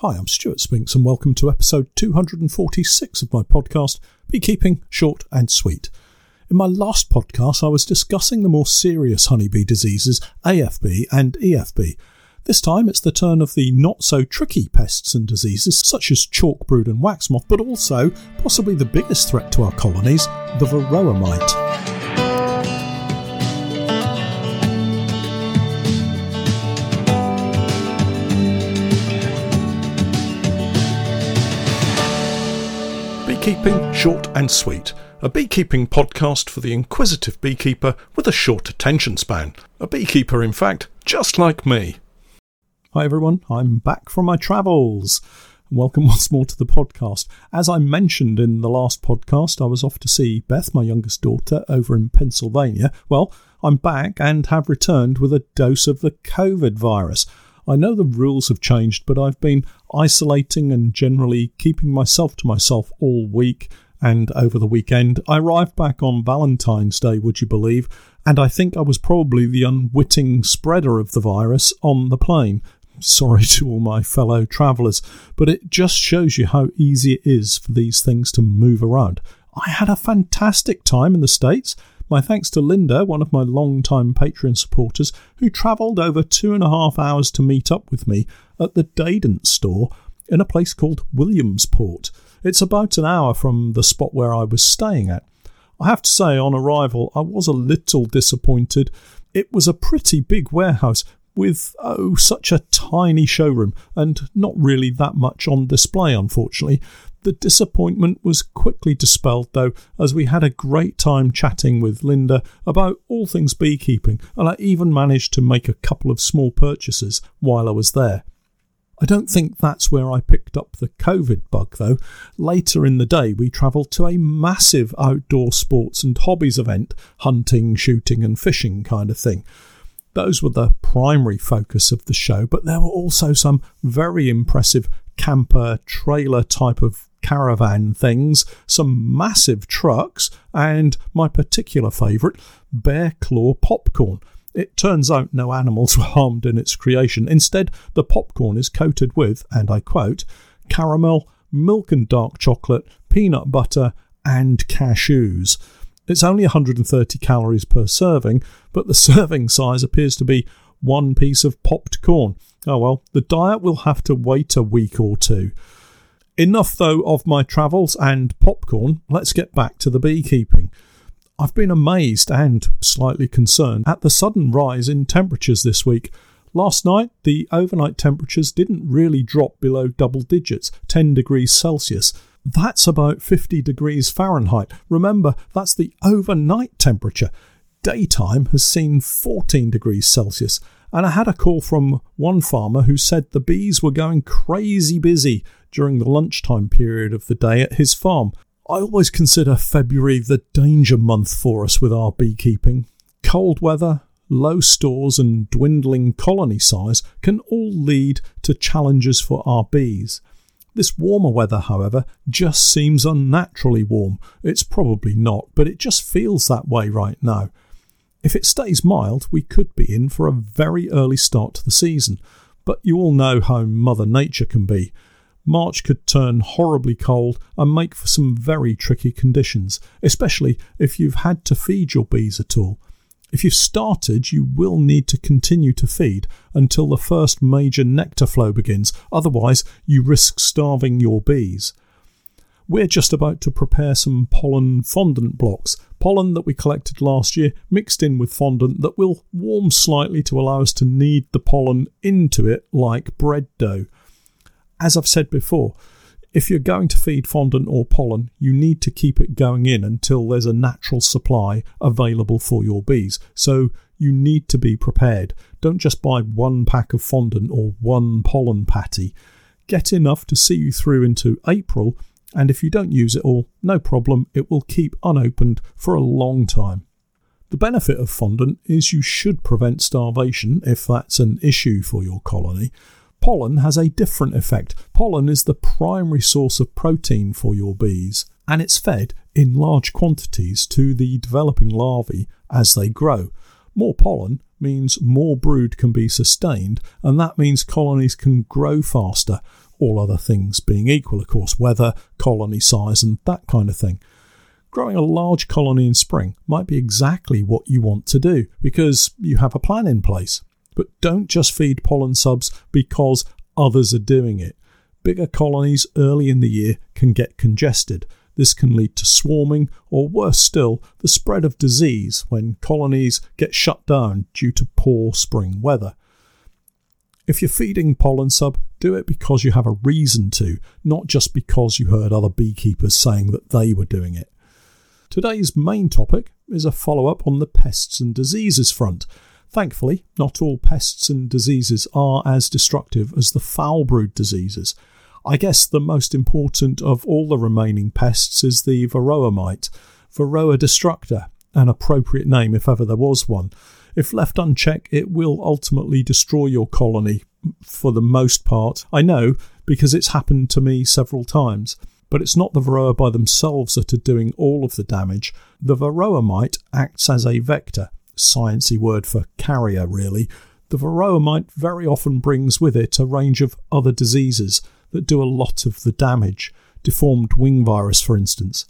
Hi, I'm Stewart Spinks, and welcome to episode 246 of my podcast, Beekeeping Short and Sweet. In my last podcast, I was discussing the more serious honeybee diseases AFB and EFB. This time, it's the turn of the not so tricky pests and diseases such as chalk brood and wax moth, but also, possibly the biggest threat to our colonies, the varroa mite. Beekeeping Short and Sweet, a beekeeping podcast for the inquisitive beekeeper with a short attention span. A beekeeper, in fact, just like me. Hi everyone, I'm back from my travels. Welcome once more to the podcast. As I mentioned in the last podcast, I was off to see Beth, my youngest daughter, over in Pennsylvania. Well, I'm back and have returned with a dose of the COVID virus. I know the rules have changed, but I've been isolating and generally keeping myself to myself all week and over the weekend. I arrived back on Valentine's Day, would you believe? And I think I was probably the unwitting spreader of the virus on the plane. Sorry to all my fellow travellers, but it just shows you how easy it is for these things to move around. I had a fantastic time in the States. My thanks to Linda, one of my long-time Patreon supporters, who travelled over two and a half hours to meet up with me at the Dadant store in a place called Williamsport. It's about an hour from the spot where I was staying at. I have to say, on arrival, I was a little disappointed. It was a pretty big warehouse with, oh, such a tiny showroom and not really that much on display, unfortunately. The disappointment was quickly dispelled, though, as we had a great time chatting with Linda about all things beekeeping, and I even managed to make a couple of small purchases while I was there. I don't think that's where I picked up the COVID bug, though. Later in the day, we travelled to a massive outdoor sports and hobbies event hunting, shooting, and fishing kind of thing. Those were the primary focus of the show, but there were also some very impressive camper trailer type of caravan things, some massive trucks, and my particular favourite, bear claw popcorn. It turns out no animals were harmed in its creation. Instead, the popcorn is coated with, and I quote, caramel, milk and dark chocolate, peanut butter, and cashews. It's only 130 calories per serving, but the serving size appears to be one piece of popped corn. Oh well, the diet will have to wait a week or two. Enough, though, of my travels and popcorn. Let's get back to the beekeeping. I've been amazed and slightly concerned at the sudden rise in temperatures this week. Last night, the overnight temperatures didn't really drop below double digits, 10 degrees Celsius. That's about 50 degrees Fahrenheit. Remember, that's the overnight temperature. Daytime has seen 14 degrees Celsius. And I had a call from one farmer who said the bees were going crazy busy during the lunchtime period of the day at his farm. I always consider February the danger month for us with our beekeeping. Cold weather, low stores, and dwindling colony size can all lead to challenges for our bees. This warmer weather, however, just seems unnaturally warm. It's probably not, but it just feels that way right now. If it stays mild, we could be in for a very early start to the season, but you all know how Mother Nature can be. March could turn horribly cold and make for some very tricky conditions, especially if you've had to feed your bees at all. If you've started, you will need to continue to feed until the first major nectar flow begins, otherwise, you risk starving your bees. We're just about to prepare some pollen fondant blocks, pollen that we collected last year mixed in with fondant that will warm slightly to allow us to knead the pollen into it like bread dough. As I've said before, if you're going to feed fondant or pollen, you need to keep it going in until there's a natural supply available for your bees. So you need to be prepared. Don't just buy one pack of fondant or one pollen patty. Get enough to see you through into April, and if you don't use it all, no problem, it will keep unopened for a long time. The benefit of fondant is you should prevent starvation if that's an issue for your colony. Pollen has a different effect. Pollen is the primary source of protein for your bees, and it's fed in large quantities to the developing larvae as they grow. More pollen means more brood can be sustained, and that means colonies can grow faster. all other things being equal, of course, weather, colony size, and that kind of thing. Growing a large colony in spring might be exactly what you want to do because you have a plan in place. But don't just feed pollen subs because others are doing it. Bigger colonies early in the year can get congested. This can lead to swarming, or worse still, the spread of disease when colonies get shut down due to poor spring weather. If you're feeding pollen sub, do it because you have a reason to, not just because you heard other beekeepers saying that they were doing it. Today's main topic is a follow up on the pests and diseases front. Thankfully, not all pests and diseases are as destructive as the foul brood diseases. I guess the most important of all the remaining pests is the varroa mite, Varroa destructor, an appropriate name if ever there was one. If left unchecked, it will ultimately destroy your colony for the most part. I know because it's happened to me several times. But it's not the Varroa by themselves that are doing all of the damage. The Varroa mite acts as a vector, sciencey word for carrier, really. The Varroa mite very often brings with it a range of other diseases that do a lot of the damage, deformed wing virus, for instance.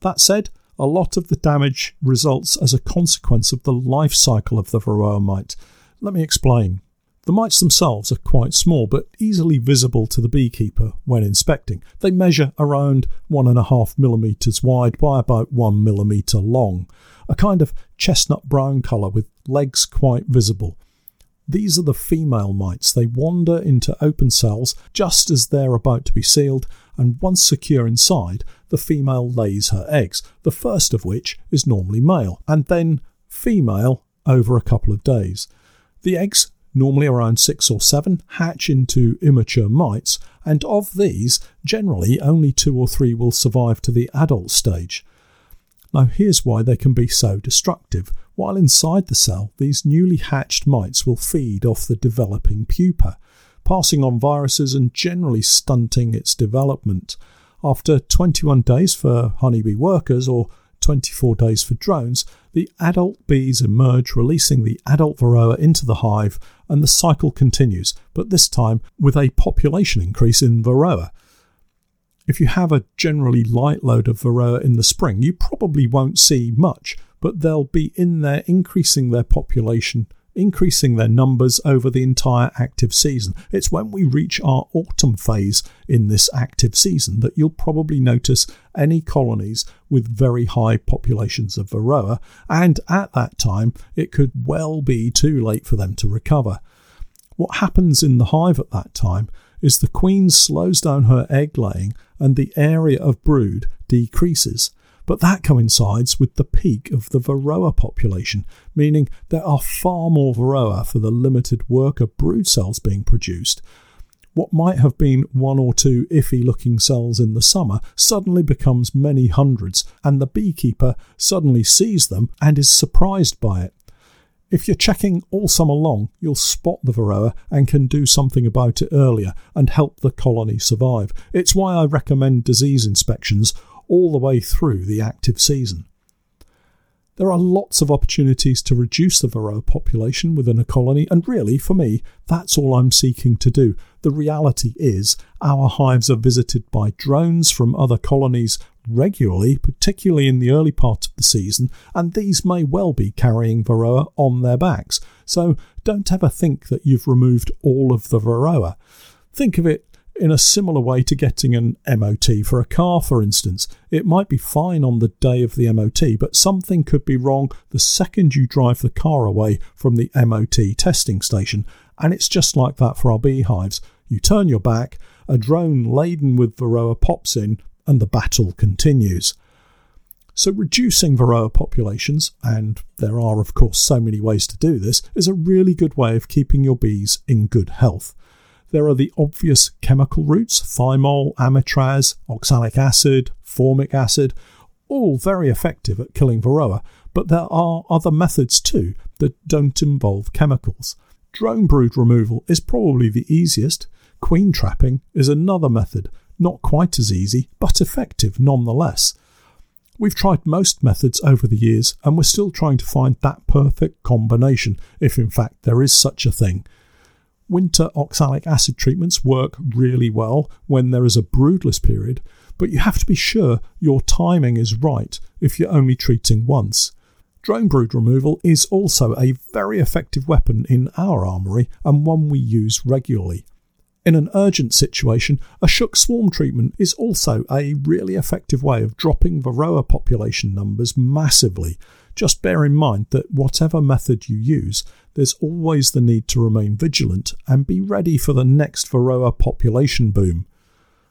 That said, a lot of the damage results as a consequence of the life cycle of the Varroa mite. Let me explain. The mites themselves are quite small but easily visible to the beekeeper when inspecting. They measure around 1.5 millimetres wide by about 1 millimetre long, a kind of chestnut brown colour with legs quite visible. These are the female mites. They wander into open cells just as they're about to be sealed, and once secure inside, the female lays her eggs, the first of which is normally male, and then female over a couple of days. The eggs normally around six or seven, hatch into immature mites, and of these, generally only two or three will survive to the adult stage. Now, here's why they can be so destructive. While inside the cell, these newly hatched mites will feed off the developing pupa, passing on viruses and generally stunting its development. After 21 days for honeybee workers or 24 days for drones, the adult bees emerge, releasing the adult varroa into the hive, and the cycle continues, but this time with a population increase in varroa. If you have a generally light load of varroa in the spring, you probably won't see much, but they'll be in there increasing their population increasing their numbers over the entire active season. It's when we reach our autumn phase in this active season that you'll probably notice any colonies with very high populations of Varroa, and at that time it could well be too late for them to recover. What happens in the hive at that time is the queen slows down her egg laying and the area of brood decreases. But that coincides with the peak of the Varroa population, meaning there are far more Varroa for the limited worker brood cells being produced. What might have been one or two iffy looking cells in the summer suddenly becomes many hundreds, and the beekeeper suddenly sees them and is surprised by it. If you're checking all summer long, you'll spot the Varroa and can do something about it earlier and help the colony survive. It's why I recommend disease inspections all the way through the active season. There are lots of opportunities to reduce the Varroa population within a colony, and really, for me, that's all I'm seeking to do. The reality is, our hives are visited by drones from other colonies regularly, particularly in the early part of the season, and these may well be carrying Varroa on their backs. So don't ever think that you've removed all of the Varroa. Think of it in a similar way to getting an MOT for a car, for instance. It might be fine on the day of the MOT, but something could be wrong the second you drive the car away from the MOT testing station. And it's just like that for our beehives. You turn your back, a drone laden with Varroa pops in, and the battle continues. So, reducing Varroa populations, and there are, of course, so many ways to do this, is a really good way of keeping your bees in good health. There are the obvious chemical routes thymol, amitraz, oxalic acid, formic acid, all very effective at killing Varroa, but there are other methods too that don't involve chemicals. Drone brood removal is probably the easiest. Queen trapping is another method, not quite as easy, but effective nonetheless. We've tried most methods over the years, and we're still trying to find that perfect combination, if in fact there is such a thing. Winter oxalic acid treatments work really well when there is a broodless period, but you have to be sure your timing is right if you're only treating once. Drone brood removal is also a very effective weapon in our armoury and one we use regularly. In an urgent situation, a shook swarm treatment is also a really effective way of dropping Varroa population numbers massively. Just bear in mind that whatever method you use, there's always the need to remain vigilant and be ready for the next Varroa population boom.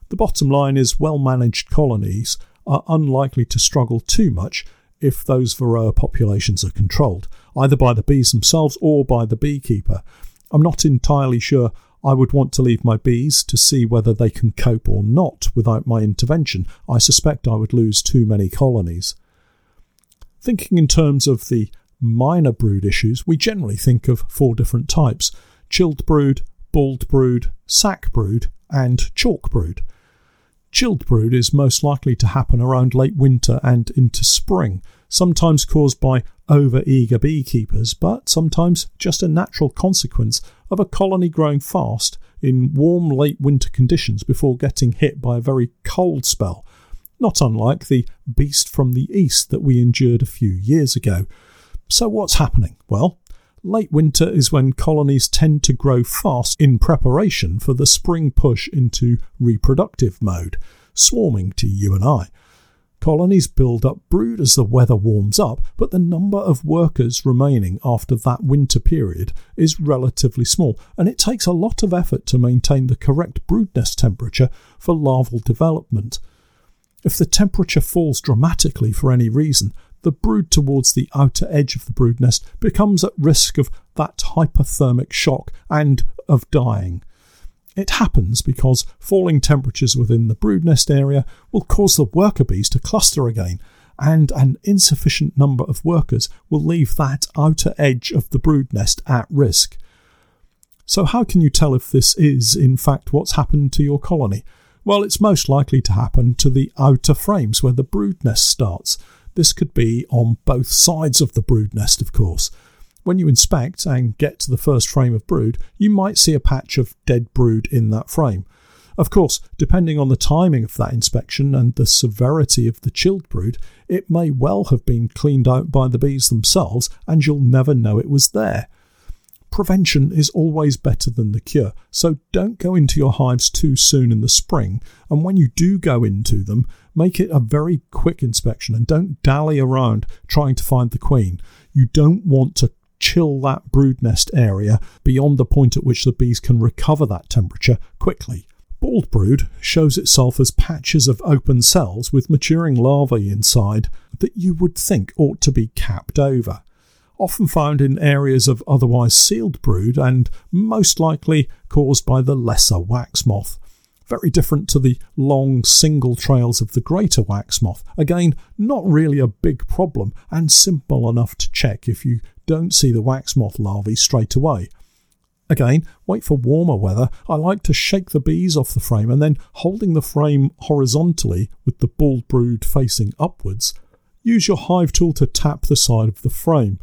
The bottom line is well managed colonies are unlikely to struggle too much if those Varroa populations are controlled, either by the bees themselves or by the beekeeper. I'm not entirely sure I would want to leave my bees to see whether they can cope or not without my intervention. I suspect I would lose too many colonies. Thinking in terms of the minor brood issues, we generally think of four different types chilled brood, bald brood, sac brood, and chalk brood. Chilled brood is most likely to happen around late winter and into spring, sometimes caused by over eager beekeepers, but sometimes just a natural consequence of a colony growing fast in warm late winter conditions before getting hit by a very cold spell, not unlike the beast from the east that we endured a few years ago. So, what's happening? Well, late winter is when colonies tend to grow fast in preparation for the spring push into reproductive mode, swarming to you and I. Colonies build up brood as the weather warms up, but the number of workers remaining after that winter period is relatively small, and it takes a lot of effort to maintain the correct brood nest temperature for larval development. If the temperature falls dramatically for any reason, the brood towards the outer edge of the brood nest becomes at risk of that hypothermic shock and of dying. It happens because falling temperatures within the brood nest area will cause the worker bees to cluster again, and an insufficient number of workers will leave that outer edge of the brood nest at risk. So, how can you tell if this is, in fact, what's happened to your colony? Well, it's most likely to happen to the outer frames where the brood nest starts. This could be on both sides of the brood nest, of course. When you inspect and get to the first frame of brood, you might see a patch of dead brood in that frame. Of course, depending on the timing of that inspection and the severity of the chilled brood, it may well have been cleaned out by the bees themselves and you'll never know it was there. Prevention is always better than the cure, so don't go into your hives too soon in the spring, and when you do go into them, make it a very quick inspection and don't dally around trying to find the queen. You don't want to chill that brood nest area beyond the point at which the bees can recover that temperature quickly. Bald brood shows itself as patches of open cells with maturing larvae inside that you would think ought to be capped over. Often found in areas of otherwise sealed brood and most likely caused by the lesser wax moth. Very different to the long single trails of the greater wax moth. Again, not really a big problem and simple enough to check if you don't see the wax moth larvae straight away. Again, wait for warmer weather. I like to shake the bees off the frame and then holding the frame horizontally with the bald brood facing upwards, use your hive tool to tap the side of the frame.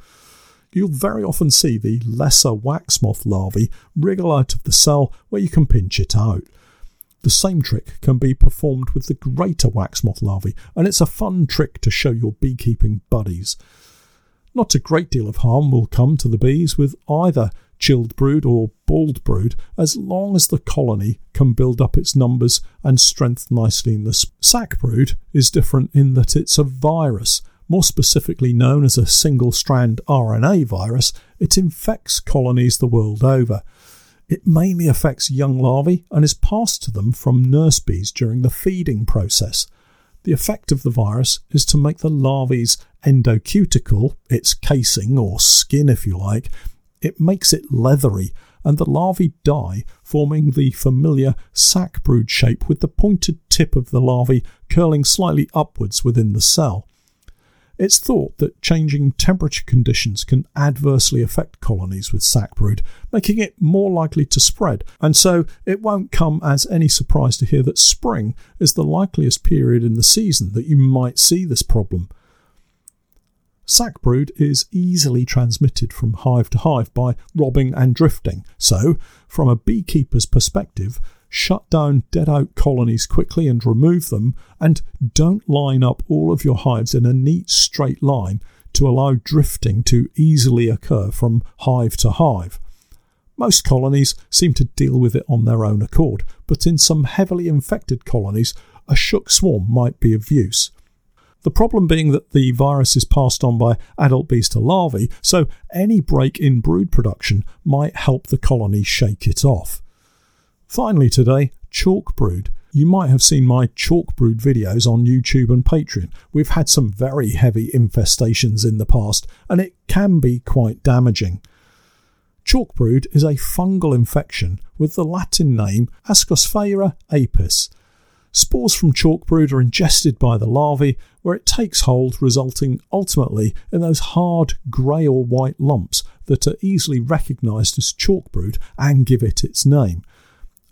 You'll very often see the lesser wax moth larvae wriggle out of the cell where you can pinch it out. The same trick can be performed with the greater wax moth larvae, and it's a fun trick to show your beekeeping buddies. Not a great deal of harm will come to the bees with either chilled brood or bald brood as long as the colony can build up its numbers and strength nicely in the sac brood is different in that it's a virus more specifically known as a single strand RNA virus it infects colonies the world over it mainly affects young larvae and is passed to them from nurse bees during the feeding process the effect of the virus is to make the larvae's endocuticle, its casing or skin if you like, it makes it leathery and the larvae die, forming the familiar sac brood shape with the pointed tip of the larvae curling slightly upwards within the cell. It's thought that changing temperature conditions can adversely affect colonies with sac brood, making it more likely to spread, and so it won't come as any surprise to hear that spring is the likeliest period in the season that you might see this problem. Sac brood is easily transmitted from hive to hive by robbing and drifting. So, from a beekeeper's perspective, shut down dead out colonies quickly and remove them, and don't line up all of your hives in a neat straight line to allow drifting to easily occur from hive to hive. Most colonies seem to deal with it on their own accord, but in some heavily infected colonies, a shook swarm might be of use. The problem being that the virus is passed on by adult bees to larvae, so any break in brood production might help the colony shake it off. Finally, today, chalk brood. You might have seen my chalk brood videos on YouTube and Patreon. We've had some very heavy infestations in the past, and it can be quite damaging. Chalk brood is a fungal infection with the Latin name Ascosphaera apis. Spores from chalk brood are ingested by the larvae, where it takes hold, resulting ultimately in those hard grey or white lumps that are easily recognised as chalk brood and give it its name.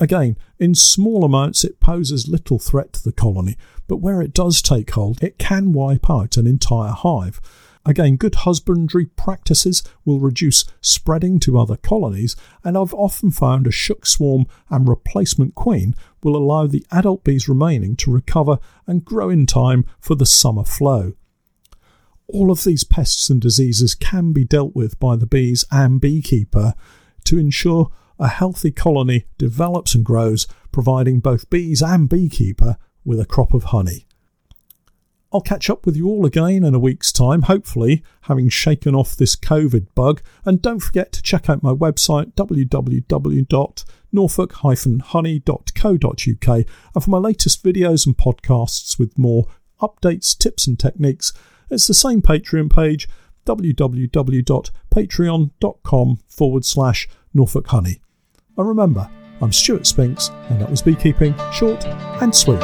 Again, in small amounts it poses little threat to the colony, but where it does take hold, it can wipe out an entire hive. Again, good husbandry practices will reduce spreading to other colonies, and I've often found a shook swarm and replacement queen will allow the adult bees remaining to recover and grow in time for the summer flow. All of these pests and diseases can be dealt with by the bees and beekeeper to ensure a healthy colony develops and grows, providing both bees and beekeeper with a crop of honey. I'll catch up with you all again in a week's time, hopefully having shaken off this COVID bug. And don't forget to check out my website www.norfolk-honey.co.uk and for my latest videos and podcasts with more updates, tips and techniques, it's the same Patreon page www.patreon.com forward slash Norfolk Honey. And remember, I'm Stewart Spinks, and that was Beekeeping Short and Sweet.